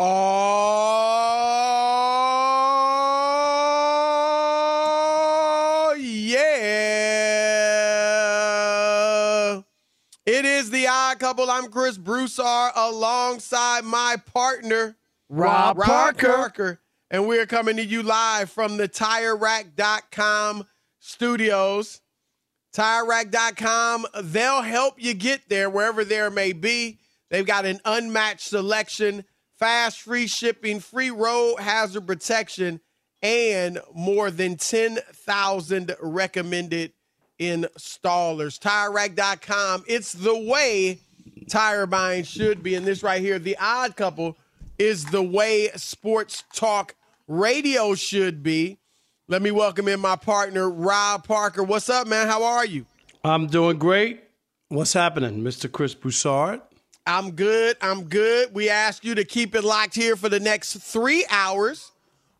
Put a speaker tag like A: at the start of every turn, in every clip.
A: Oh, yeah. It is the odd couple. I'm Chris Broussard alongside my partner,
B: Rob Parker.
A: Parker. And we're coming to you live from the TireRack.com studios. TireRack.com, they'll help you get there wherever there may be. They've got an unmatched selection fast, free shipping, free road hazard protection, and more than 10,000 recommended installers. TireRack.com, it's the way tire buying should be. And this right here, The Odd Couple, is the way sports talk radio should be. Let me welcome in my partner, Rob Parker. What's up, man? How are you?
B: I'm doing great. What's happening, Mr. Chris Broussard?
A: I'm good. I'm good. We ask you to keep it locked here for the next three hours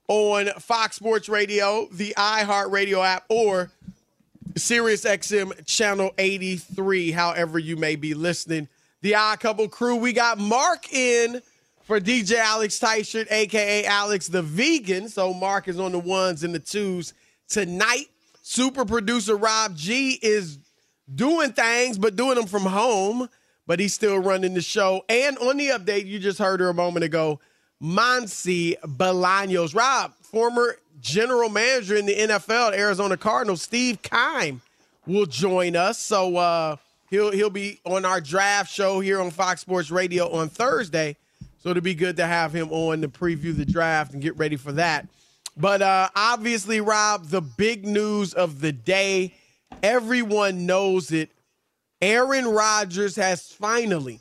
A: on Fox Sports Radio, the iHeartRadio app, or SiriusXM channel 83, however you may be listening. The Odd Couple crew, we got Mark in for DJ Alex Tyshirt, aka Alex the Vegan. So Mark is on the ones and the twos tonight. Super producer Rob G is doing things, but doing them from home but he's still running the show. And on the update, you just heard her a moment ago, Monsi Bolaños. Rob, former general manager in the NFL, Arizona Cardinals, Steve Keim will join us. So uh, he'll he'll be on our draft show here on Fox Sports Radio on Thursday. So it'll be good to have him on to preview the draft and get ready for that. But uh, obviously, Rob, the big news of the day, everyone knows it. Aaron Rodgers has finally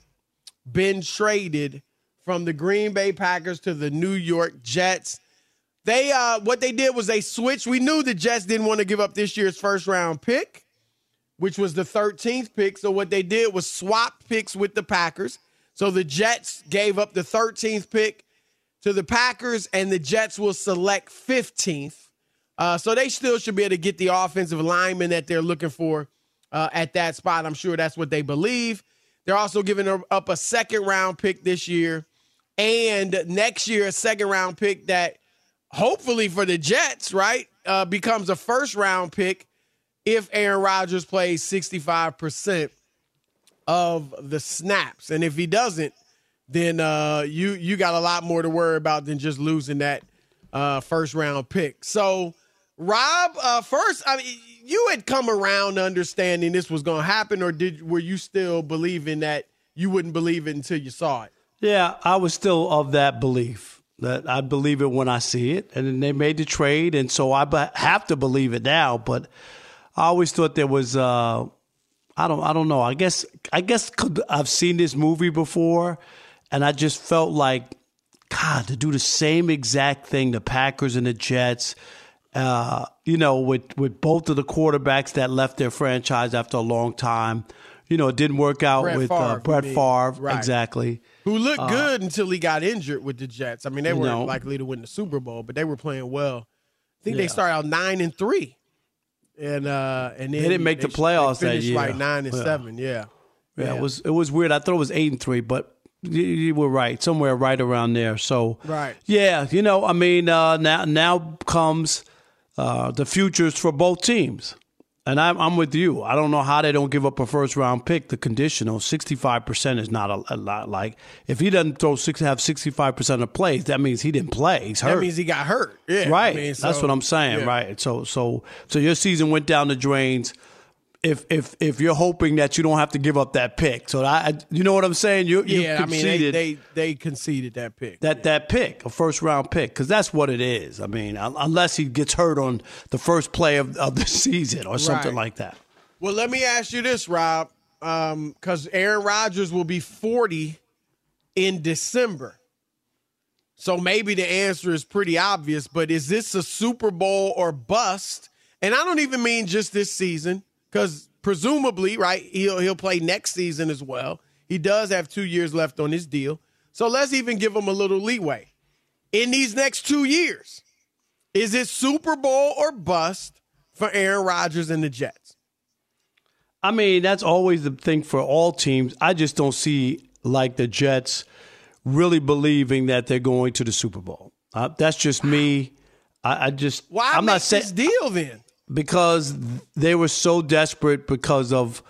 A: been traded from the Green Bay Packers to the New York Jets. They uh what they did was they switched. We knew the Jets didn't want to give up this year's first round pick, which was the 13th pick. So what they did was swap picks with the Packers. So the Jets gave up the 13th pick to the Packers, and the Jets will select 15th. Uh, so they still should be able to get the offensive lineman that they're looking for uh, at that spot. I'm sure that's what they believe. They're also giving up a second round pick this year, and next year a second round pick that hopefully for the Jets, right, uh, becomes a first round pick if Aaron Rodgers plays 65% of the snaps. And if he doesn't, then uh, you you got a lot more to worry about than just losing that uh, first round pick. So, Rob, uh, first, I mean, you had come around understanding this was going to happen, or did were you still believing that you wouldn't believe it until you saw it?
B: Yeah, I was still of that belief that I believe it when I see it, and then they made the trade, and so I have to believe it now. But I always thought there was. Uh, I don't. I don't know. I guess. I guess I've seen this movie before, and I just felt like, God, to do the same exact thing, the Packers and the Jets. Uh, you know, with with both of the quarterbacks that left their franchise after a long time. You know, it didn't work out
A: Brett
B: with
A: Favre,
B: uh, Brett. Favre.
A: Right.
B: Exactly.
A: Who looked
B: Uh,
A: good until he got injured with the Jets. I mean, they weren't
B: know.
A: likely to win the Super Bowl, but they were playing well. I think they started out nine and three, and uh, and then
B: They didn't make the
A: they
B: playoffs that year.
A: Like nine and
B: Yeah.
A: seven, yeah.
B: Yeah, it was it was weird. I thought it was eight and three, but you, you were right, somewhere right around there. So
A: Right.
B: yeah, you know, I mean, uh, now now comes uh, the futures for both teams, and I'm I'm with you. I don't know how they don't give up a first round pick. The conditional sixty five percent is not a, a lot. Like if he doesn't throw six have sixty five percent of plays, that means he didn't play. He's hurt.
A: That means he got hurt. Yeah,
B: right.
A: I mean,
B: That's what I'm saying.
A: yeah.
B: Right. So so so your season went down the drains. If if if you're hoping that you don't have to give up that pick, so I, I- you know what I'm saying. You you
A: Yeah, I mean, they,
B: conceded
A: they they conceded that pick.
B: that that pick, a first round pick, because that's what it is. I mean, unless he gets hurt on the first play of, of the season or something
A: Right.
B: like that.
A: Well, let me ask you this, Rob, um, because Aaron Rodgers will be 40 in December. So maybe the answer is pretty obvious, but is this a Super Bowl or bust? And I don't even mean just this season, because presumably, right, he'll he'll play next season as well. He does have two years left on his deal. So let's even give him a little leeway. In these next two years, is it Super Bowl or bust for Aaron Rodgers and the Jets?
B: I mean, that's always the thing for all teams. I just don't see like the Jets really believing that they're going to the Super Bowl. Uh, that's just me. I, I just
A: Why
B: I'm not saying
A: deal then?
B: Because they were so desperate because of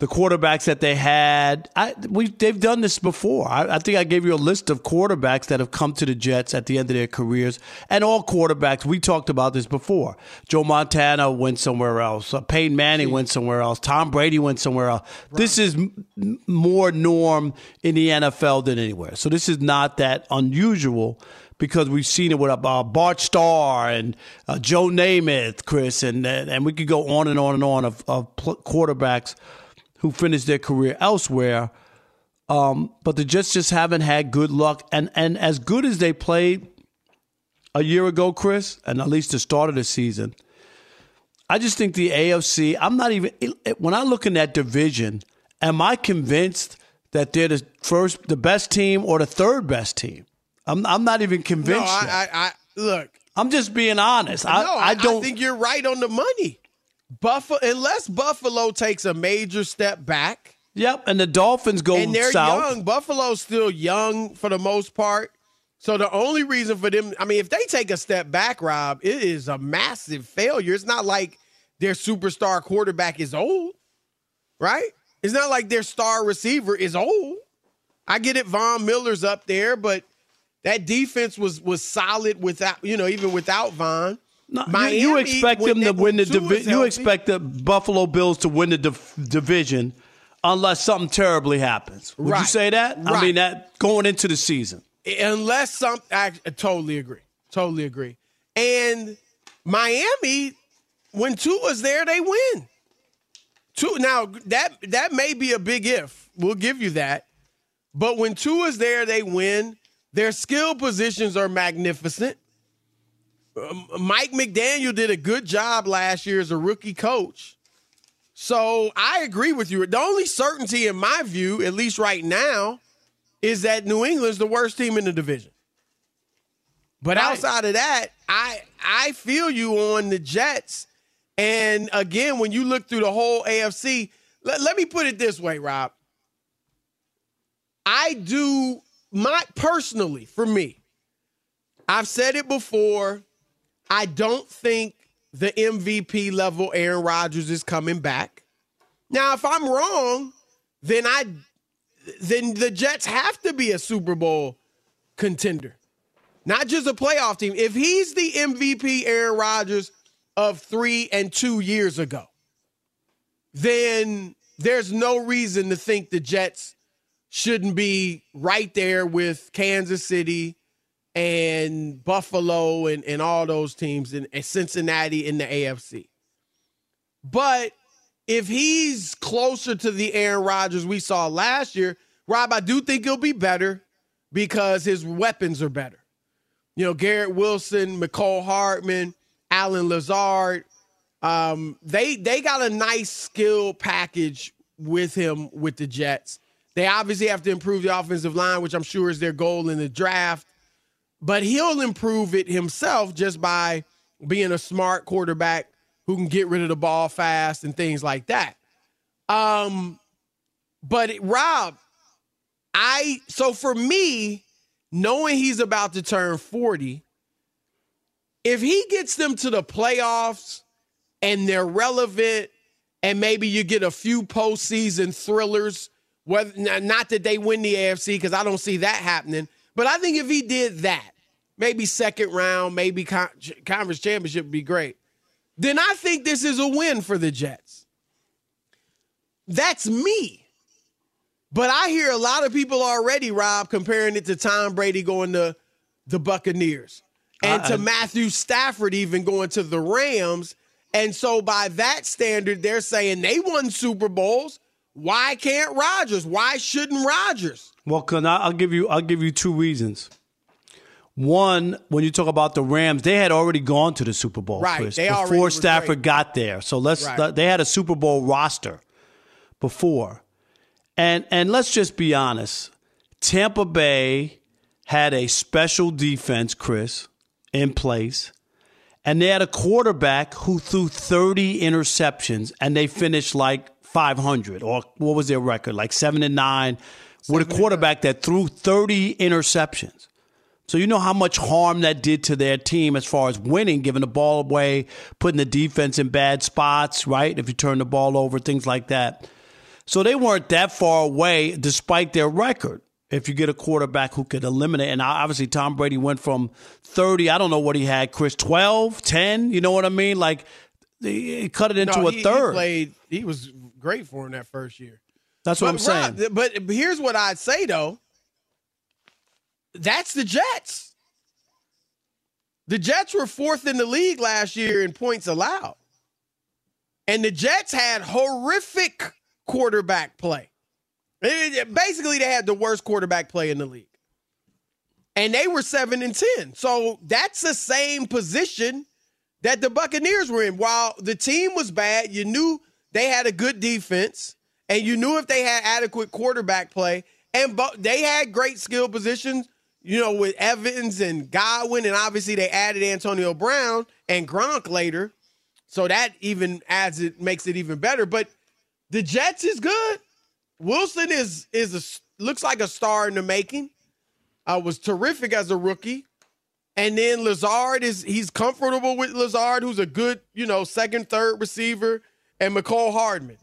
B: the quarterbacks that they had. I, we they've done this before. I, I think I gave you a list of quarterbacks that have come to the Jets at the end of their careers, and all quarterbacks. We talked about this before. Joe Montana went somewhere else. Uh, Peyton Manning went somewhere else. Tom Brady went somewhere else. This is m- more norm in the NFL than anywhere. So this is not that unusual because we've seen it with uh, Bart Starr and uh, Joe Namath, Chris, and and we could go on and on and on of, of quarterbacks who finished their career elsewhere. Um, but the Jets just haven't had good luck, and and as good as they played a year ago, Chris, and at least the start of the season, I just think the AFC. I'm not even when I look in that division. Am I convinced that they're the first, the best team, or the third best team? I'm I'm not even convinced. yet.
A: I, I, I look.
B: I'm just being honest. I,
A: no,
B: I don't
A: think you're right on the money. Buffalo, unless Buffalo takes a major step back,
B: Yep, and the Dolphins go
A: and they're
B: south.
A: young. Buffalo's still young for the most part. So the only reason for them, I mean, if they take a step back, Rob, it is a massive failure. It's not like their superstar quarterback is old, right? It's not like their star receiver is old. I get it, Von Miller's up there, but that defense was was solid without, you know, even without Von.
B: No, you-
A: Miami,
B: you expect them to win the division. You expect the Buffalo Bills to win the div- division unless something terribly happens. Would you say that? I mean that going into the season.
A: unless some I, I totally agree totally agree and miami when two Tua's there they win Two now that that may be a big if we'll give you that but when Tua's there they win Their skill positions are magnificent. Um, Mike McDaniel did a good job last year as a rookie coach. So I agree with you. The only certainty, in my view, at least right now, is that New England's the worst team in the division. But right. outside of that, I I feel you on the Jets. And again, when you look through the whole AFC, let, let me put it this way, Rob. I do my personally, for me, I've said it before. I don't think the MVP level Aaron Rodgers is coming back. Now, if I'm wrong, then I then the Jets have to be a Super Bowl contender. Not just a playoff team. If he's the MVP Aaron Rodgers of 3 and 2 years ago, then there's no reason to think the Jets shouldn't be right there with Kansas City and Buffalo and, and all those teams and, and Cincinnati in the AFC. But if he's closer to the Aaron Rodgers we saw last year, Rob, I do think he'll be better because his weapons are better. You know, Garrett Wilson, Mecole Hardman, Allen Lazard, um, they they got a nice skill package with him with the Jets. They obviously have to improve the offensive line, which I'm sure is their goal in the draft. But he'll improve it himself just by being a smart quarterback who can get rid of the ball fast and things like that. Um, but Rob, I so for me, knowing he's about to turn 40, if he gets them to the playoffs and they're relevant, and maybe you get a few postseason thrillers whether not that they win the AFC because I don't see that happening, but I think if he did that, maybe second round, maybe con- conference championship would be great. Then I think this is a win for the Jets. That's me. But I hear a lot of people already, Rob, comparing it to Tom Brady going to the Buccaneers and to uh-uh. Matthew Stafford even going to the Rams. And so by that standard, they're saying they won Super Bowls. Why can't Rodgers? Why shouldn't Rodgers?
B: Well, can I, I'll give you I'll give you two reasons. One, when you talk about the Rams, they had already gone to the Super Bowl,
A: right?
B: Chris, before Stafford got there. So let's right. they had a Super Bowl roster before, and and let's just be honest. Tampa Bay had a special defense, Chris, in place, and they had a quarterback who threw 30 interceptions, and they finished like 500 or what was their record? Like 7 and 9 with a quarterback that threw 30 interceptions. So you know how much harm that did to their team as far as winning giving the ball away putting the defense in bad spots right? If you turn the ball over things like that. So they weren't that far away despite their record if you get a quarterback who could eliminate. And obviously Tom Brady went from 30 I don't know what he had Chris 12 10 you know what I mean? Like he cut it into
A: no,
B: he, a third.
A: he played he was great for him that first year.
B: That's what but, I'm saying.
A: But here's what I'd say though. That's the Jets. The Jets were fourth in the league last year in points allowed. And the Jets had horrific quarterback play. basically, they had the worst quarterback play in the league. And they were 7 and 10. So that's the same position that the Buccaneers were in. While the team was bad, you knew they had a good defense, and you knew if they had adequate quarterback play, and they had great skill positions, you know, with Evans and Godwin, and obviously they added Antonio Brown and Gronk later. So that even adds it, makes it even better. But the Jets is good. Wilson is is a looks like a star in the making. Uh, was terrific as a rookie. And then Lazard is he's comfortable with Lazard, who's a good, you know, second, third receiver and Mecole Hardman.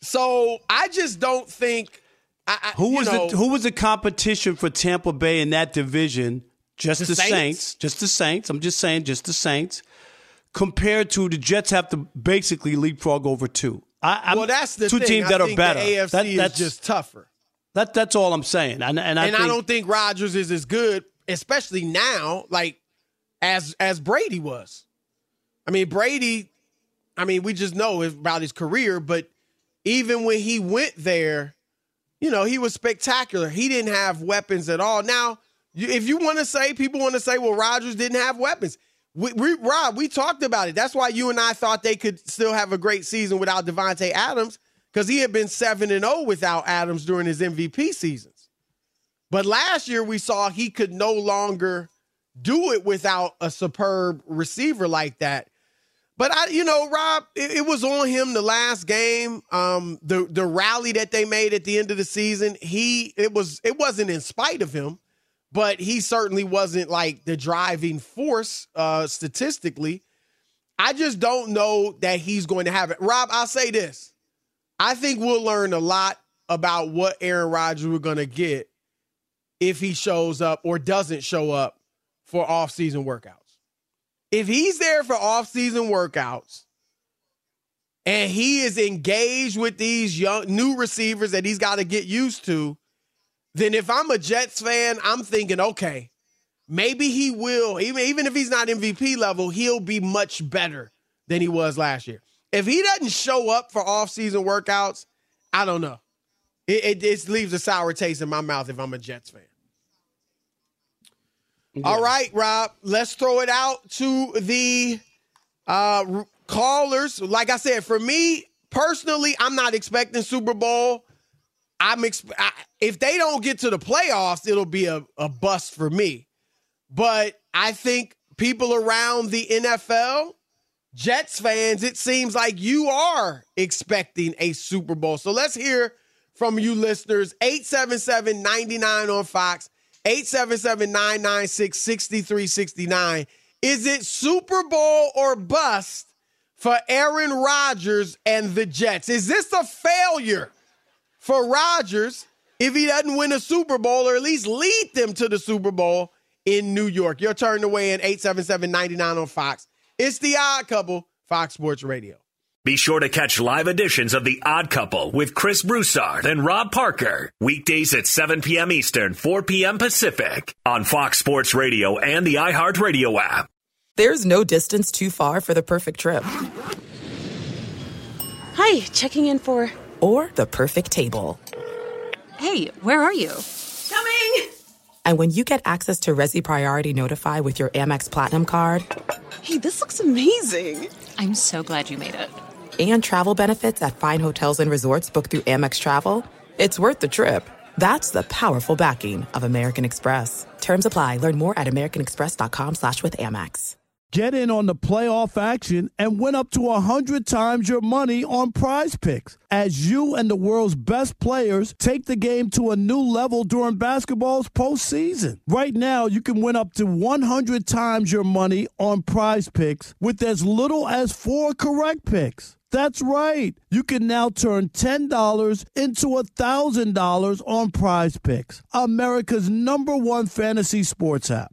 A: So I just don't think. I,
B: who was
A: know,
B: the who was the competition for Tampa Bay in that division? Just the, the Saints? Saints, just the Saints. I'm just saying, just the Saints. Compared to the Jets, have to basically leapfrog over two.
A: I, well, that's the
B: two
A: thing.
B: teams that are better.
A: The AFC that, that's just tougher.
B: That that's all I'm saying. And and I,
A: and
B: think,
A: I don't think Rodgers is as good, especially now, like as as Brady was. I mean, Brady I mean, we just know about his career, but even when he went there, you know, he was spectacular. He didn't have weapons at all. Now, If you want to say, people want to say, well, Rodgers didn't have weapons. We, we, Rob, we talked about it. That's why you and I thought they could still have a great season without Davante Adams because he had been 7 and 0 without Adams during his MVP seasons. But last year we saw he could no longer do it without a superb receiver like that. But I, you know, Rob, it, it, was on him the last game. Um, the the rally that they made at the end of the season, he it was it wasn't in spite of him, but he certainly wasn't like the driving force uh, statistically. I just don't know that he's going to have it. Rob, I'll say this: I think we'll learn a lot about what Aaron Rodgers we're going to get if he shows up or doesn't show up for off-season workouts if he's there for off-season workouts and he is engaged with these young new receivers that he's got to get used to, then if I'm a Jets fan, I'm thinking, okay, maybe he will, even, even if he's not MVP level, he'll be much better than he was last year. If he doesn't show up for off-season workouts, I don't know. It, it, it leaves a sour taste in my mouth if I'm a Jets fan. Yeah. All right, Rob, let's throw it out to the uh, callers. Like I said, for me personally, I'm not expecting Super Bowl. I'm exp- I, if they don't get to the playoffs, it'll be a, a bust for me. But I think people around the NFL, Jets fans, it seems like you are expecting a Super Bowl. So let's hear from you listeners. 877 99 on Fox. 877 996 6369. Is it Super Bowl or bust for Aaron Rodgers and the Jets? Is this a failure for Rodgers if he doesn't win a Super Bowl or at least lead them to the Super Bowl in New York? Your turn to weigh in 877 99 on Fox. It's the odd couple, Fox Sports Radio.
C: Be sure to catch live editions of The Odd Couple with Chris Broussard and Rob Parker. Weekdays at 7 p.m. Eastern, 4 p.m. Pacific on Fox Sports Radio and the iHeartRadio app.
D: There's no distance too far for the perfect trip.
E: Hi, checking in for.
D: Or the perfect table.
F: Hey, where are you?
E: Coming!
D: And when you get access to Resy Priority Notify with your Amex Platinum card.
E: Hey, this looks amazing!
F: I'm so glad you made it
D: and travel benefits at fine hotels and resorts booked through Amex Travel, it's worth the trip. That's the powerful backing of American Express. Terms apply. Learn more at americanexpress.com slash with Amex.
B: Get in on the playoff action and win up to 100 times your money on prize picks as you and the world's best players take the game to a new level during basketball's postseason. Right now, you can win up to 100 times your money on prize picks with as little as four correct picks. That's right. You can now turn $10 into $1,000 on prize picks, America's number one fantasy sports app.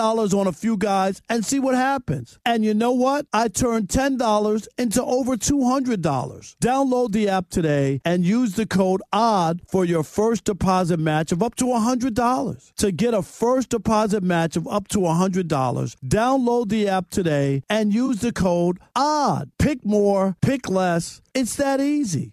B: $10 on a few guys and see what happens. And you know what? I turned $10 into over $200. Download the app today and use the code ODD for your first deposit match of up to $100. To get a first deposit match of up to $100, download the app today and use the code ODD. Pick more, pick less. It's that easy.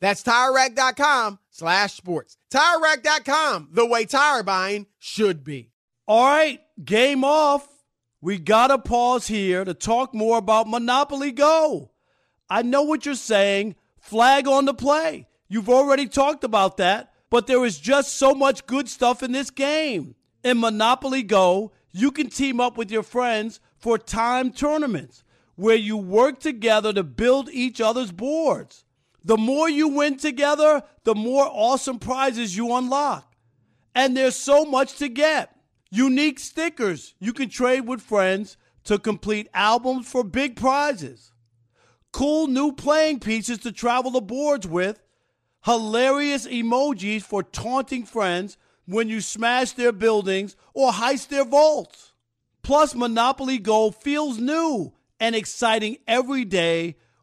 A: That's TireRack.com slash sports. TireRack.com, the way tire buying should be.
B: All right, game off. We got to pause here to talk more about Monopoly Go. I know what you're saying. Flag on the play. You've already talked about that, but there is just so much good stuff in this game. In Monopoly Go, you can team up with your friends for time tournaments where you work together to build each other's boards. The more you win together, the more awesome prizes you unlock. And there's so much to get. Unique stickers you can trade with friends to complete albums for big prizes. Cool new playing pieces to travel the boards with. Hilarious emojis for taunting friends when you smash their buildings or heist their vaults. Plus, Monopoly Go feels new and exciting every day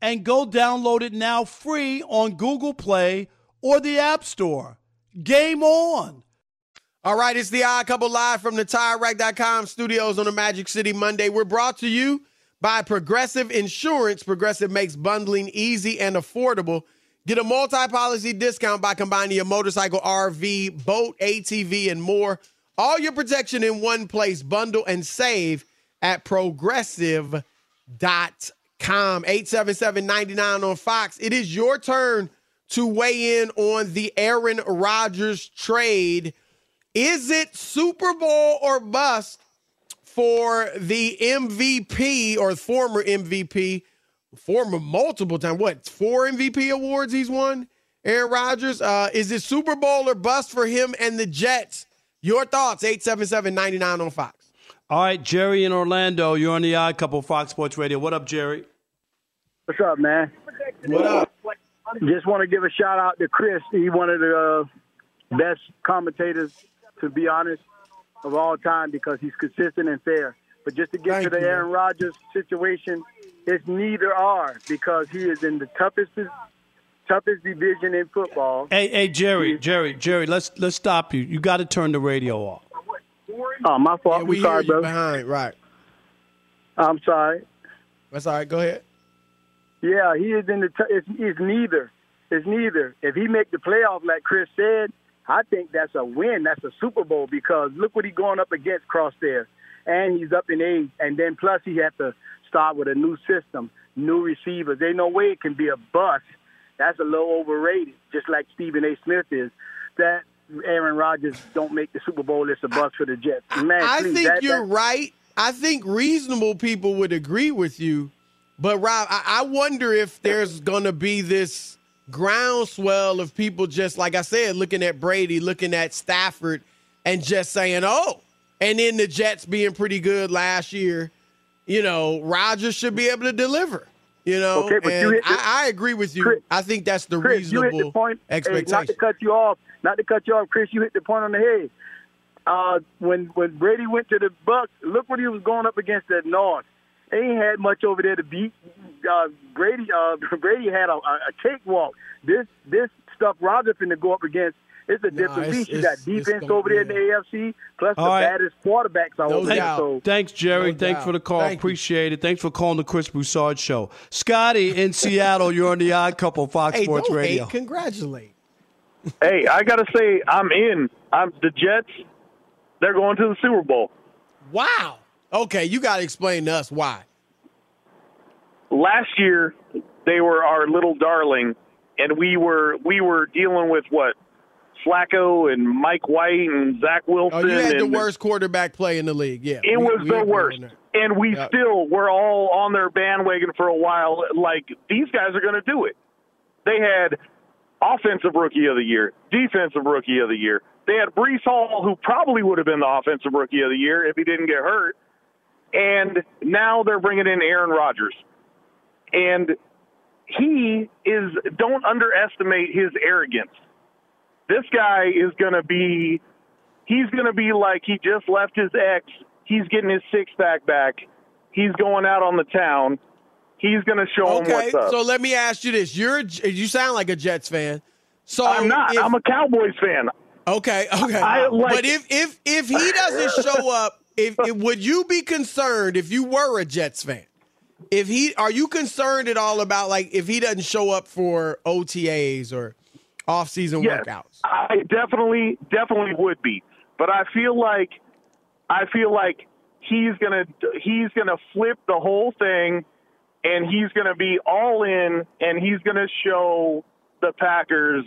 B: and go download it now free on Google Play or the App Store. Game on!
A: All right, it's the Odd Couple live from the TireRack.com studios on a Magic City Monday. We're brought to you by Progressive Insurance. Progressive makes bundling easy and affordable. Get a multi-policy discount by combining your motorcycle, RV, boat, ATV, and more. All your protection in one place. Bundle and save at progressive.com. 877-99 on Fox. It is your turn to weigh in on the Aaron Rodgers trade. Is it Super Bowl or bust for the MVP or former MVP, former multiple time? What four MVP awards he's won? Aaron Rodgers. Uh, is it Super Bowl or bust for him and the Jets? Your thoughts? 877-99 on Fox.
B: All right, Jerry in Orlando. You're on the Odd Couple Fox Sports Radio. What up, Jerry?
G: What's up, man?
A: What up?
G: Just want to give a shout out to Chris. He one of the uh, best commentators, to be honest, of all time because he's consistent and fair. But just to get
A: Thank
G: to the
A: you,
G: Aaron Rodgers situation, it's neither are because he is in the toughest toughest division in football.
B: Hey, hey, Jerry, Jerry, Jerry. Let's let's stop you. You got to turn the radio off.
G: Oh, my fault.
A: Yeah, we
G: I'm sorry, brother.
A: behind. Right.
G: I'm sorry.
A: That's all right. Go ahead.
G: Yeah, he is in the. T- it's, it's neither. It's neither. If he make the playoff, like Chris said, I think that's a win. That's a Super Bowl because look what he's going up against cross there, and he's up in age, and then plus he had to start with a new system, new receivers. There's no way it can be a bust. That's a little overrated, just like Stephen A. Smith is. That Aaron Rodgers don't make the Super Bowl. It's a bust for the Jets. Man,
A: I
G: please,
A: think
G: that-
A: you're
G: that-
A: right. I think reasonable people would agree with you. But Rob, I, I wonder if there's gonna be this groundswell of people just like I said, looking at Brady, looking at Stafford, and just saying, "Oh," and then the Jets being pretty good last year. You know, Rodgers should be able to deliver. You know,
G: Okay, but you the-
A: I, I agree with you.
G: Chris-
A: I think that's the
G: Chris,
A: reasonable
G: the point. Hey,
A: expectation.
G: not to cut you off, not to cut you off, Chris. You hit the point on the head. Uh, when when Brady went to the Bucks, look what he was going up against at North. They ain't had much over there to beat. Uh, Brady uh, Brady had a, a, a cakewalk. This this stuff Roger finna go up against. It's a different
A: it's-
G: beast. You got defense over there in the AFC, plus
B: All
G: the
B: right.
G: baddest quarterbacks are
A: No
G: over there. So
B: Thanks, Jerry.
A: No
B: Thanks
A: doubt.
B: for the call.
A: Thank you.
B: Appreciate it. Thanks for calling the Chris Broussard Show. Scotty in Seattle. You're on the Odd Couple Fox
A: hey,
B: Sports
A: don't
B: Radio.
A: hate, congratulate.
H: Hey, I gotta say, I'm in. I'm the Jets. They're going to the Super Bowl.
A: Wow. Okay, you got to explain to us why.
H: Last year, they were our little darling, and we were we were dealing with what Flacco and Mike White and Zach Wilson.
A: Oh, you had the worst quarterback play in the league. Yeah,
H: It
A: we-
H: was
A: we
H: the worst. And we still were all on their bandwagon for a while. Like these guys are going to do it. They had offensive rookie of the year, defensive rookie of the year. They had Breece Hall, who probably would have been the offensive rookie of the year if he didn't get hurt. And now they're bringing in Aaron Rodgers. And he is, don't underestimate his arrogance. This guy is going to be, he's going to be like he just left his ex. He's getting his six pack back. He's going out on the town. He's going to show
A: okay,
H: him what's up. Okay.
A: So let me ask you this: You're a- you sound like a Jets fan. So
H: I'm not.
A: if-
H: I'm a Cowboys fan.
A: Okay, okay.
H: I like-
A: but if if if he doesn't show up, if, if would you be concerned if you were a Jets fan? If he are you concerned at all about like if he doesn't show up for OTAs or off season
H: Yes,
A: workouts?
H: I definitely, definitely would be. But I feel like, I feel like he's gonna he's gonna flip the whole thing, and he's gonna be all in, and he's gonna show the Packers,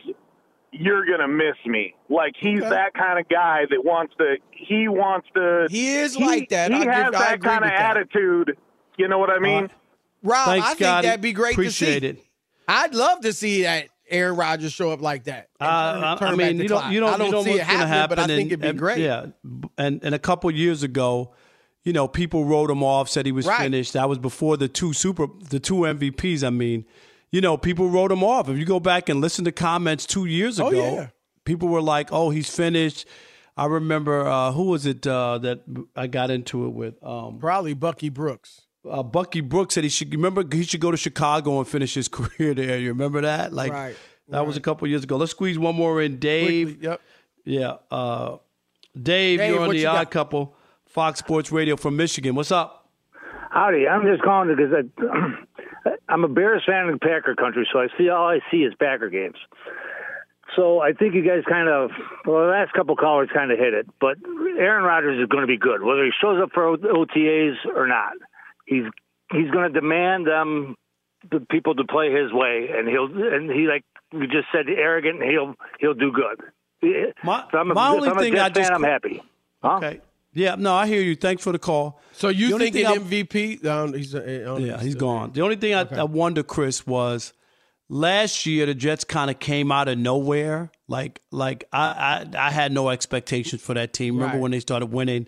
H: you're gonna miss me. Like he's
A: Okay.
H: that kind of guy that wants to. He wants to.
A: He is like that.
H: He
A: I give-
H: has
A: I
H: that kind of
A: with that.
H: attitude. You know what I uh, mean?
A: Rob,
B: Thanks,
A: I think
B: Scotty.
A: that'd be great
B: Appreciate
A: to see.
B: it.
A: I'd love to see that Aaron Rodgers show up like that.
B: Uh,
A: turn-
B: I-
A: turn
B: I mean, you don't, you don't,
A: I don't
B: you know
A: see it happening,
B: happen.
A: but I think
B: and-
A: it'd be great.
B: Yeah, and and a couple years ago, you know, people wrote him off, said he was
A: Right.
B: finished. That was before the two super, the two MVPs. I mean, you know, people wrote him off. If you go back and listen to comments two years ago,
A: Oh, yeah.
B: people were like, "Oh, he's finished." I remember uh, who was it uh, that I got into it with? Um,
A: Probably Bucky Brooks.
B: Uh, Bucky Brooks said he should remember he should go to Chicago and finish his career there. You remember that? Like
A: Right,
B: that was a couple years ago. Let's squeeze one more in, Dave.
A: Quickly, Yep.
B: Yeah, uh, Dave,
A: Dave,
B: you're on the
A: you got?
B: Odd Couple, Fox Sports Radio from Michigan. What's up?
I: Howdy, I'm just calling because I, I'm a Bears fan in Packer country, so I see all I see is Packer games. So I think you guys kind of, well, the last couple callers kind of hit it, but Aaron Rodgers is going to be good, whether he shows up for OTAs or not. He's he's going to demand them the people to play his way, and he'll and he like you just said, arrogant. and He'll he'll do good.
B: My,
I: If I'm a,
B: my only
I: I'm
B: thing I just
I: fan, I'm happy. Huh?
B: okay. Yeah, no, I hear you. Thanks for the call.
A: So you
B: The
A: think
B: thing
A: an MVP? Um, he's, uh,
B: Yeah, he's gone. The only thing I, I wonder, Chris, was last year the Jets kind of came out of nowhere. Like, like I, I, I had no expectations for that team. Remember
A: Right.
B: when they started winning?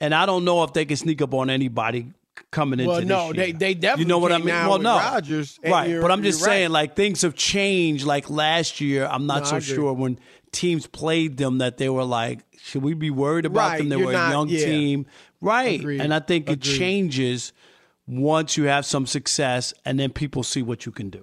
B: And I don't know if they can sneak up on anybody coming into
A: Well,
B: this
A: no, they they definitely
B: You know what I mean? Well, no,
A: Rodgers,
B: right? But I'm just
A: you're right.
B: saying, like things have changed. Like last year, I'm not
A: No,
B: so sure when teams played them that they were like, should we be worried about
A: Right,
B: them? They
A: you're
B: were
A: not-
B: a young
A: yeah.
B: team, right?
A: Agreed.
B: And I think it changes once you have some success, and then people see what you can do.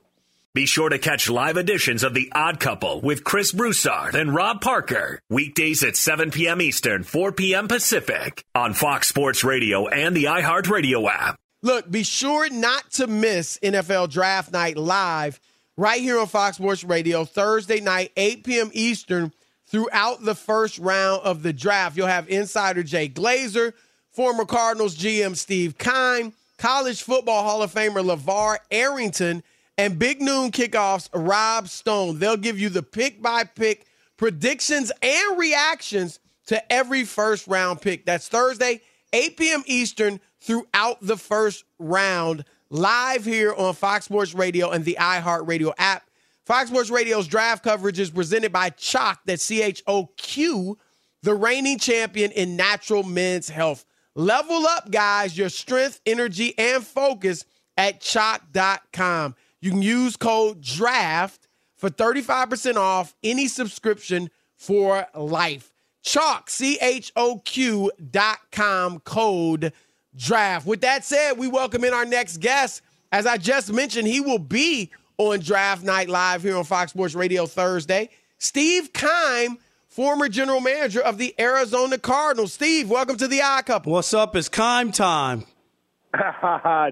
C: Be sure to catch live editions of The Odd Couple with Chris Broussard and Rob Parker. Weekdays at 7 p.m. Eastern, 4 p.m. Pacific on Fox Sports Radio and the iHeartRadio app.
A: Look, be sure not to miss NFL Draft Night live right here on Fox Sports Radio Thursday night, 8 p.m. Eastern, throughout the first round of the draft. You'll have insider Jay Glazer, former Cardinals GM Steve Keim, college football Hall of Famer LaVar Arrington, and Big Noon Kickoffs Rob Stone. They'll give you the pick by pick predictions and reactions to every first round pick. That's Thursday, 8 p.m. Eastern, throughout the first round, live here on Fox Sports Radio and the iHeartRadio app. Fox Sports Radio's draft coverage is presented by Choq, that's C H O Q, the reigning champion in natural men's health. Level up, guys, your strength, energy, and focus at choq.com. You can use code DRAFT for 35% off any subscription for life. Choq, C H O Q dot com, code draft. With that said, we welcome in our next guest. As I just mentioned, he will be on Draft Night Live here on Fox Sports Radio Thursday. Steve Keim, former general manager of the Arizona Cardinals. Steve, welcome to the Eye Couple.
B: What's up? It's Keim time.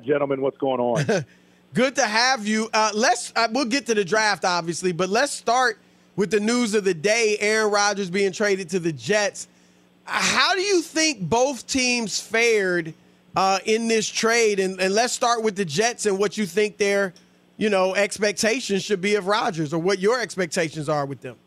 J: Gentlemen, what's going on?
A: Good to have you. Uh, let's uh, we'll get to the draft, obviously, but let's start with the news of the day: Aaron Rodgers being traded to the Jets. How do you think both teams fared uh, in this trade? And, and let's start with the Jets and what you think their, you know, expectations should be of Rodgers, or what your expectations are with them.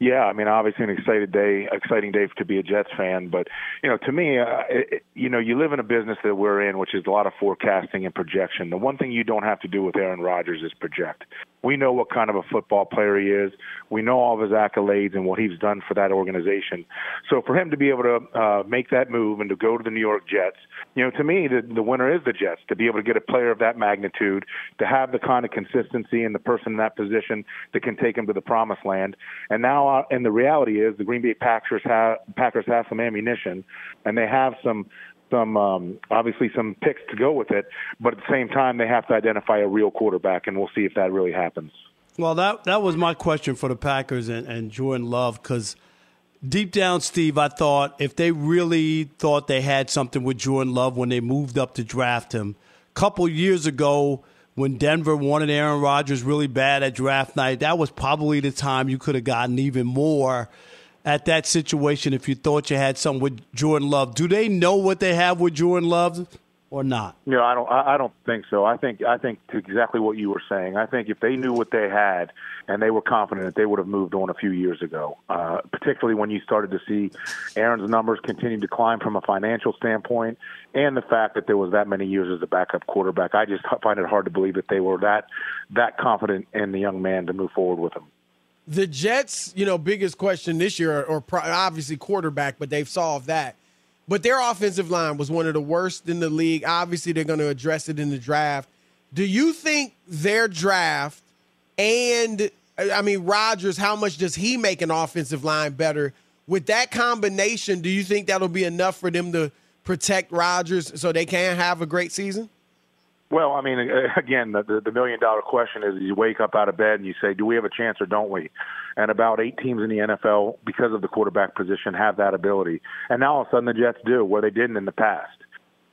J: Yeah, I mean, obviously an excited day, exciting day to be a Jets fan. But you know, to me, uh, it, you know, you live in a business that we're in, which is a lot of forecasting and projection. The one thing you don't have to do with Aaron Rodgers is project. We know what kind of a football player he is. We know all of his accolades and what he's done for that organization. So for him to be able to uh, make that move and to go to the New York Jets, you know, to me, the, the winner is the Jets. To be able to get a player of that magnitude, to have the kind of consistency and the person in that position that can take him to the promised land. And now, uh, and the reality is, the Green Bay Packers have Packers have some ammunition, and they have some some um, obviously some picks to go with it, but at the same time they have to identify a real quarterback, and we'll see if that really happens.
B: Well, that that was my question for the Packers and, and Jordan Love because deep down, Steve, I thought if they really thought they had something with Jordan Love when they moved up to draft him, a couple years ago when Denver wanted Aaron Rodgers really bad at draft night, that was probably the time you could have gotten even more at that situation if you thought you had something with Jordan Love. Do they know what they have with Jordan Love or not?
J: No, I don't. I don't think so. I think I think exactly what you were saying. I think if they knew what they had and they were confident that they would have moved on a few years ago. Uh, particularly when you started to see Aaron's numbers continue to climb from a financial standpoint, and the fact that there was that many years as a backup quarterback. I just find it hard to believe that they were that that confident in the young man to move forward with him
A: the Jets, you know, biggest question this year, or, obviously quarterback, but they've solved that. But their offensive line was one of the worst in the league. Obviously, they're going to address it in the draft. Do you think their draft and, I mean, Rodgers, how much does he make an offensive line better? With that combination, do you think that'll be enough for them to protect Rodgers so they can have a great season?
J: Well, I mean, again, the, the million dollar question is: you wake up out of bed and you say, "Do we have a chance or don't we?" And about eight teams in the NFL, because of the quarterback position, have that ability. And now all of a sudden, the Jets do, where they didn't in the past.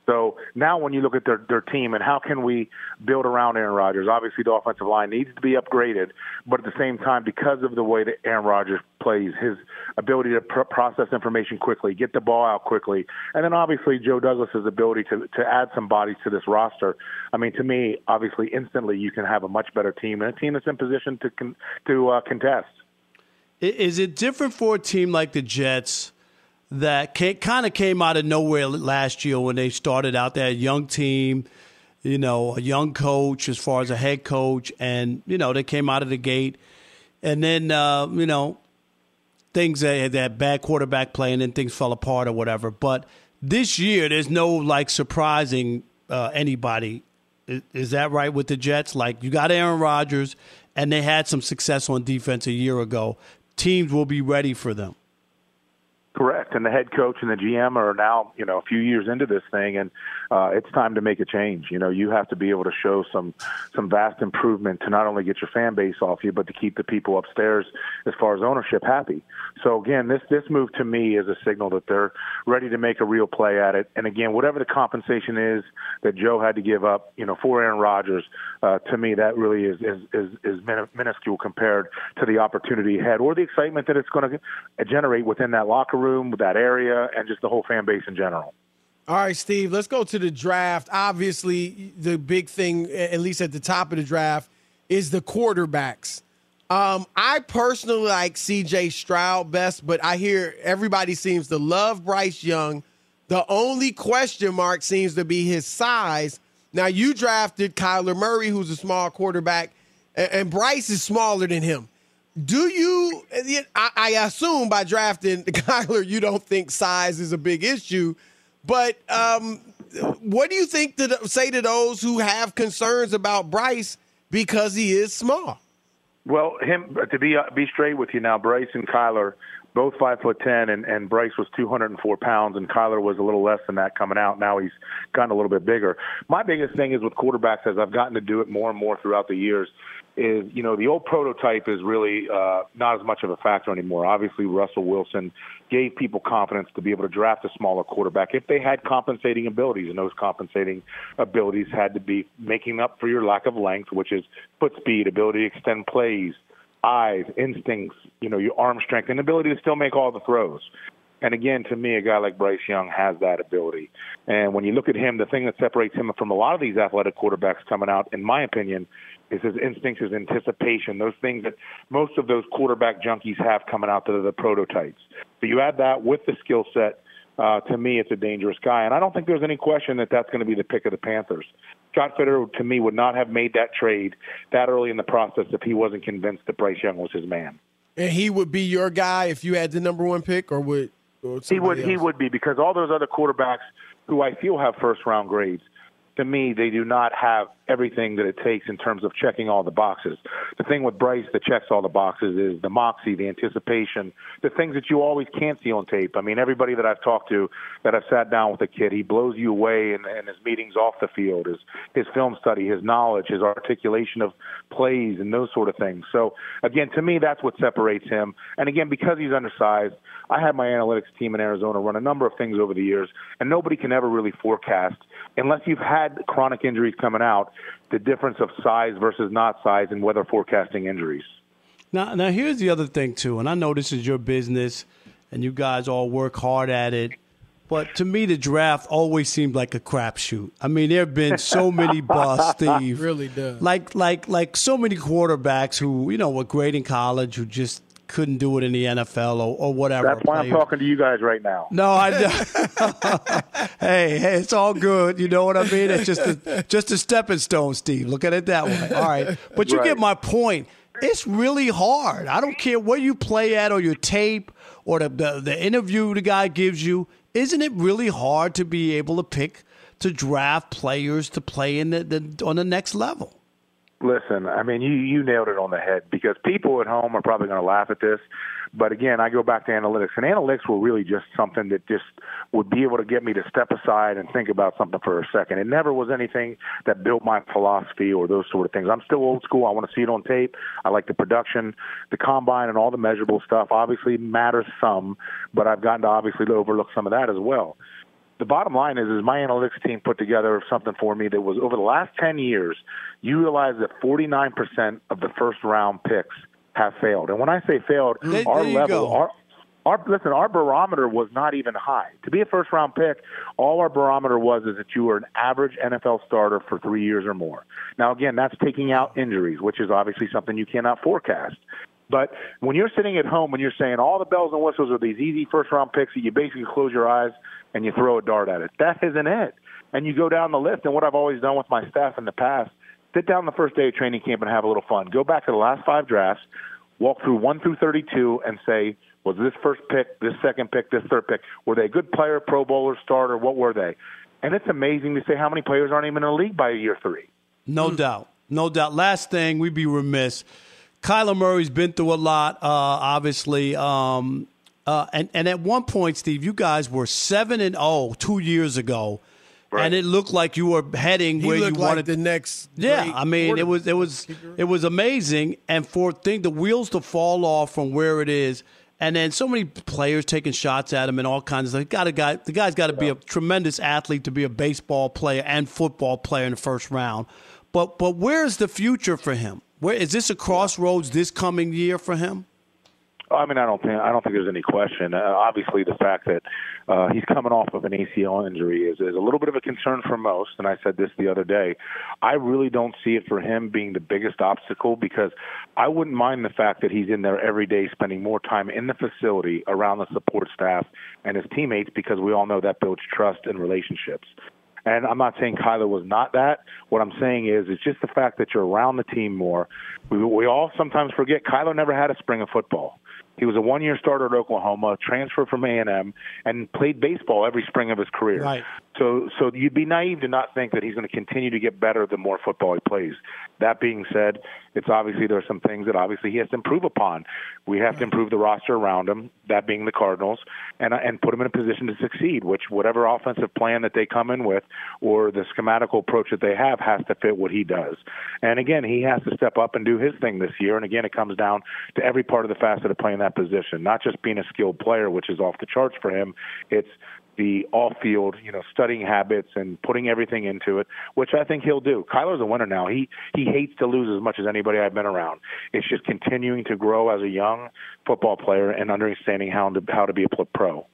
J: So now when you look at their, their team and how can we build around Aaron Rodgers, obviously the offensive line needs to be upgraded, but at the same time, because of the way that Aaron Rodgers plays, his ability to pr- process information quickly, get the ball out quickly, and then obviously Joe Douglas's ability to, to add some bodies to this roster. I mean, to me, obviously, instantly you can have a much better team and a team that's in position to, con- to uh, contest.
B: Is it different for a team like the Jets – that kind of came out of nowhere last year when they started out that young team, you know, a young coach as far as a head coach, and you know they came out of the gate, and then uh, you know things that that bad quarterback play, and then things fell apart or whatever. But this year, there's no like surprising uh, anybody. Is, is that right with the Jets? Like you got Aaron Rodgers, and they had some success on defense a year ago. Teams will be ready for them.
J: Correct, and the head coach and the GM are now, you know, a few years into this thing, and uh, it's time to make a change. You know, you have to be able to show some some vast improvement to not only get your fan base off you, but to keep the people upstairs, as far as ownership, happy. So again, this this move to me is a signal that they're ready to make a real play at it. And again, whatever the compensation is that Joe had to give up, you know, for Aaron Rodgers, uh, to me that really is is is, is minuscule compared to the opportunity ahead or the excitement that it's going to generate within that locker room, that area, and just the whole fan base in general.
A: All right, Steve, let's go to the draft. Obviously, the big thing, at least at the top of the draft, is the quarterbacks. Um, I personally like CJ Stroud best, but I hear everybody seems to love Bryce Young. The only question mark seems to be his size. Now, you drafted Kyler Murray, who's a small quarterback, and Bryce is smaller than him. Do you, I assume by drafting Kyler, you don't think size is a big issue. But um, what do you think to say to those who have concerns about Bryce because he is small?
J: Well, him to be uh, be straight with you now, Bryce and Kyler both five foot ten, and, and Bryce was 204 pounds, and Kyler was a little less than that coming out. Now he's gotten a little bit bigger. My biggest thing is with quarterbacks, as I've gotten to do it more and more throughout the years, is you know the old prototype is really uh, not as much of a factor anymore. Obviously, Russell Wilson gave people confidence to be able to draft a smaller quarterback if they had compensating abilities, and those compensating abilities had to be making up for your lack of length, which is foot speed, ability to extend plays, eyes, instincts, you know, your arm strength, and ability to still make all the throws. And again, to me, a guy like Bryce Young has that ability. And when you look at him, the thing that separates him from a lot of these athletic quarterbacks coming out, in my opinion, is his instincts, his anticipation, those things that most of those quarterback junkies have coming out to the prototypes. So you add that with the skill set. Uh, to me, it's a dangerous guy, and I don't think there's any question that that's going to be the pick of the Panthers. Scott Fitterer, to me, would not have made that trade that early in the process if he wasn't convinced that Bryce Young was his man.
A: And he would be your guy if you had the number one pick, or would or
J: He would.
A: somebody
J: He would be because all those other quarterbacks who I feel have first round grades. To me, they do not have everything that it takes in terms of checking all the boxes. The thing with Bryce that checks all the boxes is the moxie, the anticipation, the things that you always can't see on tape. I mean, everybody that I've talked to that I've sat down with a kid, he blows you away in, in his meetings off the field, his his film study, his knowledge, his articulation of plays, and those sort of things. So again, to me, that's what separates him. And again, because he's undersized, I had my analytics team in Arizona run a number of things over the years, and nobody can ever really forecast unless you've had chronic injuries coming out the difference of size versus not size and weather forecasting injuries.
B: Now, now here's the other thing too, and I know this is your business, and you guys all work hard at it. But to me, the draft always seemed like a crapshoot. I mean, there have been so many busts, Steve.
A: really does.
B: Like, like, like so many quarterbacks who you know were great in college who just couldn't do it in the NFL or, or whatever.
J: That's why I'm talking to you guys right now.
B: No, I. hey, hey, it's all good. You know what I mean? It's just a, just a stepping stone, Steve. Look at it that way. All right, but you
J: Right.
B: get my point. It's really hard. I don't care where you play at or your tape or the, the the interview the guy gives you. Isn't it really hard to be able to pick to draft players to play in the, the on the next level?
J: Listen, I mean, you you nailed it on the head because people at home are probably going to laugh at this, but again, I go back to analytics, and analytics were really just something that just would be able to get me to step aside and think about something for a second. It never was anything that built my philosophy or those sort of things. I'm still old school. I want to see it on tape. I like the production, the combine, and all the measurable stuff. Obviously, matters some, but I've gotten to obviously overlook some of that as well the bottom line is, is my analytics team put together something for me that was over the last 10 years, you realize that 49% of the first round picks have failed. And when I say failed,
B: There-
J: our
B: there
J: level,
B: go.
J: our, our listen, our barometer was not even high. To be a first round pick, all our barometer was is that you were an average NFL starter for three years or more. Now, again, that's taking out injuries, which is obviously something you cannot forecast. But when you're sitting at home and you're saying all the bells and whistles are these easy first round picks that you basically close your eyes and you throw a dart at it, that isn't it. And you go down the list, and what I've always done with my staff in the past, sit down the first day of training camp and have a little fun. Go back to the last five drafts, walk through one through 32, and say, was this first pick, this second pick, this third pick, were they a good player, Pro Bowler, starter? What were they? And it's amazing to say how many players aren't even in the league by year three.
B: No doubt. No doubt. Last thing, we'd be remiss. Kyler Murray's been through a lot, uh, obviously. Um, uh, and, and at one point, Steve, you guys were 7 and 0 two years ago. And it looked like you were heading
A: He
B: where you
A: looked like
B: wanted
A: the next.
B: Yeah,
A: great
B: I mean, it was it was it was amazing, and for thing the wheels to fall off from where it is, and then so many players taking shots at him and all kinds of stuff. Got a guy, the guy's got to be a tremendous athlete to be a baseball player and football player in the first round. But but where's the future for him? Where is this a crossroads this coming year for him?
J: I mean, I don't think I don't think there's any question. Uh, obviously, the fact that uh, he's coming off of an ACL injury is, is a little bit of a concern for most. And I said this the other day. I really don't see it for him being the biggest obstacle because I wouldn't mind the fact that he's in there every day, spending more time in the facility around the support staff and his teammates because we all know that builds trust and relationships. And I'm not saying Kyler was not that. What I'm saying is, it's just the fact that you're around the team more. We, we all sometimes forget Kyler never had a spring of football. He was a one-year starter at Oklahoma, transferred from A&M, and played baseball every spring of his career.
B: Right.
J: So, so you'd be naive to not think that he's going to continue to get better the more football he plays. That being said, it's obviously there are some things that obviously he has to improve upon. We have to improve the roster around him, that being the Cardinals, and and put him in a position to succeed. Which whatever offensive plan that they come in with, or the schematical approach that they have, has to fit what he does. And again, he has to step up and do his thing this year. And again, it comes down to every part of the facet of playing that position, not just being a skilled player, which is off the charts for him. It's the off-field, you know, studying habits and putting everything into it, which I think he'll do. Kyler's a winner now. He he hates to lose as much as anybody I've been around. It's just continuing to grow as a young football player and understanding how to how to be a pro.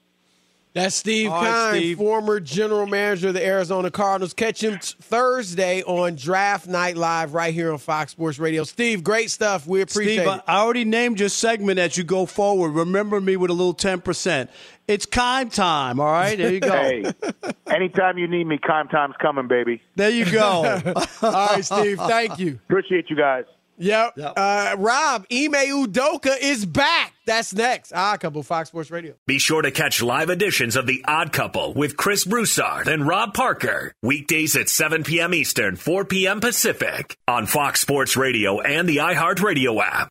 A: That's Steve
B: All right,
A: Keim,
B: Steve.
A: former general manager of the Arizona Cardinals. Catch him t- Thursday on Draft Night Live right here on Fox Sports Radio. Steve, great stuff. We appreciate
B: Steve,
A: it.
B: I already named your segment as you go forward. Remember me with a little 10%. It's Keim time, all right? There you go.
J: Hey, anytime you need me, Keim Time's coming, baby.
B: There you go.
A: All right, Steve. Thank you.
J: Appreciate you guys.
A: Yep. Uh, Rob, Ime Udoka is back. That's next. Odd Couple, Fox Sports Radio.
C: Be sure to catch live editions of The Odd Couple with Chris Broussard and Rob Parker. Weekdays at 7 p.m. Eastern, 4 p.m. Pacific on Fox Sports Radio and the iHeartRadio app.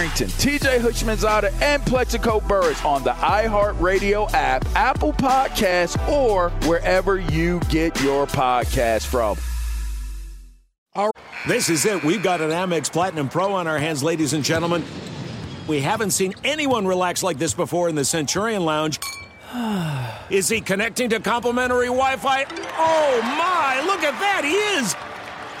K: TJ Houshmandzadeh, and Plaxico Burress on the iHeartRadio app, Apple Podcasts, or wherever you get your podcast from.
L: This is it. We've got an Amex Platinum Pro on our hands, ladies and gentlemen. We haven't seen anyone relax like this before in the Centurion Lounge. Is he connecting to complimentary Wi Fi? Oh my, look at that! He is!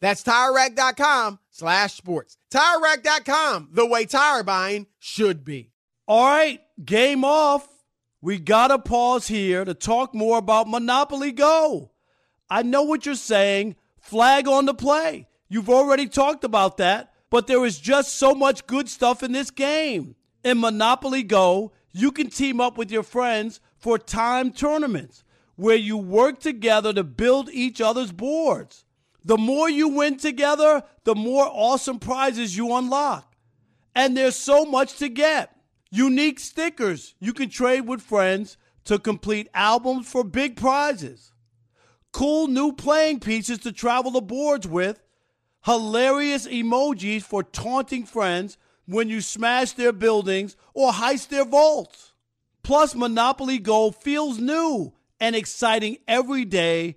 A: That's TireRack.com slash sports. TireRack.com, the way tire buying should be.
B: All right, game off. We got to pause here to talk more about Monopoly Go. I know what you're saying. Flag on the play. You've already talked about that, but there is just so much good stuff in this game. In Monopoly Go, you can team up with your friends for time tournaments where you work together to build each other's boards. The more you win together, the more awesome prizes you unlock. And there's so much to get. Unique stickers you can trade with friends to complete albums for big prizes. Cool new playing pieces to travel the boards with. Hilarious emojis for taunting friends when you smash their buildings or heist their vaults. Plus, Monopoly Go feels new and exciting every day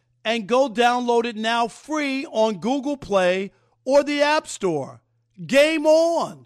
B: and go download it now free on Google Play or the App Store. Game on!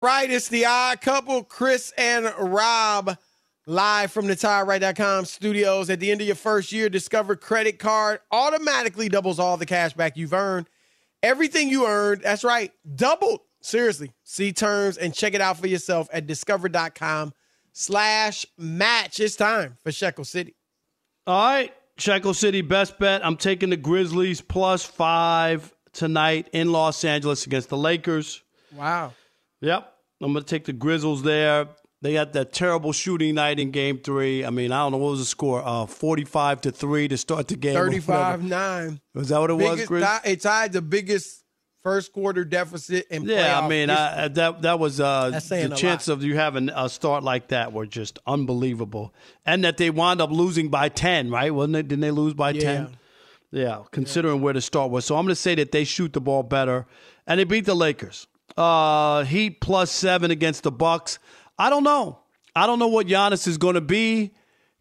A: Right, it's the odd couple, Chris and Rob, live from the TireRight.com studios. At the end of your first year, Discover credit card automatically doubles all the cash back you've earned. Everything you earned, that's right, doubled. Seriously, see terms and check it out for yourself at discover.com slash match. It's time for Shekel City.
B: All right, Shekel City best bet. I'm taking the Grizzlies plus five tonight in Los Angeles against the Lakers.
A: Wow.
B: Yep. I'm going to take the Grizzlies there. They got that terrible shooting night in game three. I mean, I don't know what was the score, uh, 45 to 3 to start the game.
A: 35 9.
B: Was that what it
A: biggest,
B: was, Grizz?
A: It tied the biggest first quarter deficit in
B: Yeah, I mean. I, that that was uh, the
A: a
B: chance of you having a start like that were just unbelievable, and that they wound up losing by ten, right? Wasn't it? Didn't they lose by ten? Yeah, considering where the start was. So I'm going to say that they shoot the ball better, and they beat the Lakers. Uh, Heat plus seven against the Bucks. I don't know. I don't know what Giannis is going to be,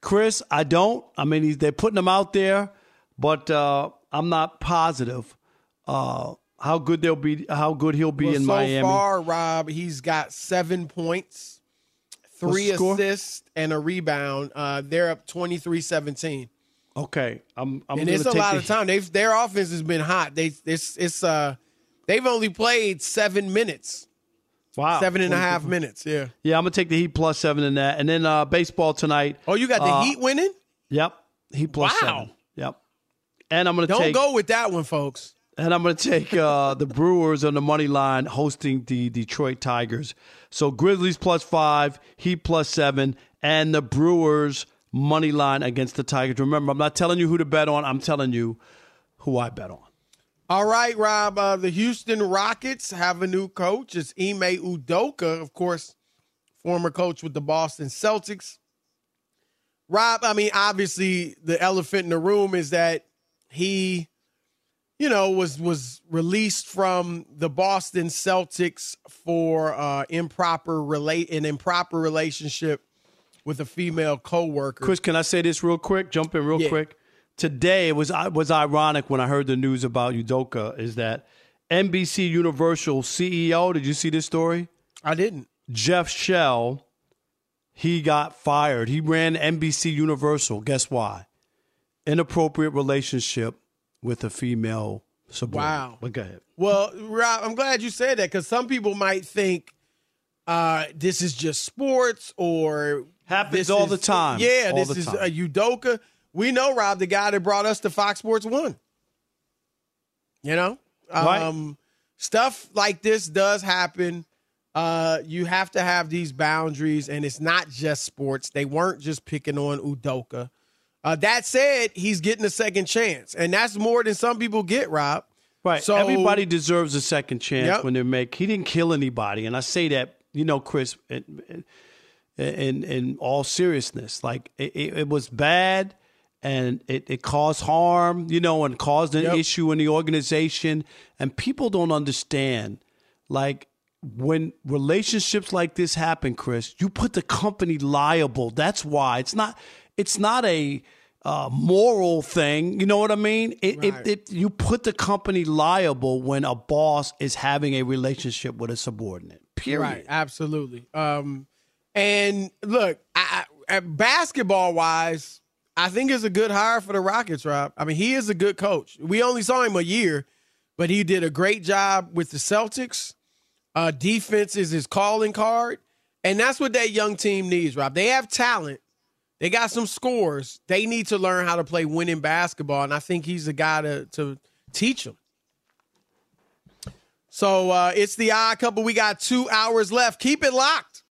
B: Chris. I don't. I mean, he's, they're putting him out there, but uh, I'm not positive uh, how good they'll be. How good he'll be
A: Well,
B: in
A: so
B: Miami.
A: So far, Rob, he's got seven points, three assists, and a rebound. Uh, they're up 23 17.
B: Okay, I'm. I'm
A: and it's a lot
B: the-
A: of time. They've their offense has been hot. They it's it's uh they've only played seven minutes.
B: Wow,
A: Seven and a half minutes. Yeah.
B: Yeah, I'm gonna take the Heat plus seven in that, and then uh, baseball tonight.
A: Oh, you got the
B: Uh,
A: Heat winning?
B: Yep, Heat plus
A: Wow.
B: seven. Yep, and I'm gonna
A: Don't go with that one, folks.
B: And I'm going to take uh, the Brewers on the money line hosting the Detroit Tigers. So Grizzlies plus five, Heat plus seven, and the Brewers money line against the Tigers. Remember, I'm not telling you who to bet on. I'm telling you who I bet on.
A: All right, Rob. Uh, the Houston Rockets have a new coach. It's Ime Udoka, of course, former coach with the Boston Celtics. Rob, I mean, obviously, the elephant in the room is that he, you know, was was released from the Boston Celtics for uh, improper relate an improper relationship with a female coworker.
B: Chris, can I say this real quick? Jump in real
A: Yeah.
B: quick. Today it was was ironic when I heard the news about Udoka is that NBC Universal CEO. Did you see this story?
A: I didn't.
B: Jeff Shell. He got fired. He ran NBC Universal. Guess why? Inappropriate relationship with a female subordinate.
A: Wow.
B: But go ahead.
A: Well, Rob, I'm glad you said that because some people might think uh, this is just sports or
B: Happens all
A: is-
B: the time.
A: Yeah,
B: All
A: this is
B: time.
A: a Udoka. We know Rob, the guy that brought us to Fox Sports One. You know,
B: Right.
A: um, stuff like this does happen. Uh, you have to have these boundaries, and it's not just sports. They weren't just picking on Udoka. Uh, that said, he's getting a second chance, and that's more than some people get, Rob.
B: Right.
A: So
B: Everybody deserves a second chance
A: Yep.
B: when they make. He didn't kill anybody, and I say that you know, Chris, in in, in all seriousness, like it, it, it was bad, and it, it caused harm, you know, and caused an
A: Yep.
B: issue in the organization, and people don't understand, like. When relationships like this happen, Chris, you put the company liable. That's why it's not. It's not a uh, moral thing. You know what I mean? It,
A: Right.
B: it, it, you put the company liable when a boss is having a relationship with a subordinate. Period.
A: Right, absolutely. Um, and look, I, I, basketball wise, I think it's a good hire for the Rockets, Rob. I mean, he is a good coach. We only saw him a year, but he did a great job with the Celtics. Uh, defense is his calling card, and that's what that young team needs, Rob. They have talent. They got some scores. They need to learn how to play winning basketball, and I think he's the guy to to teach them. So uh, it's the odd couple. We got two hours left. Keep it locked.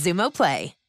M: Xumo Play.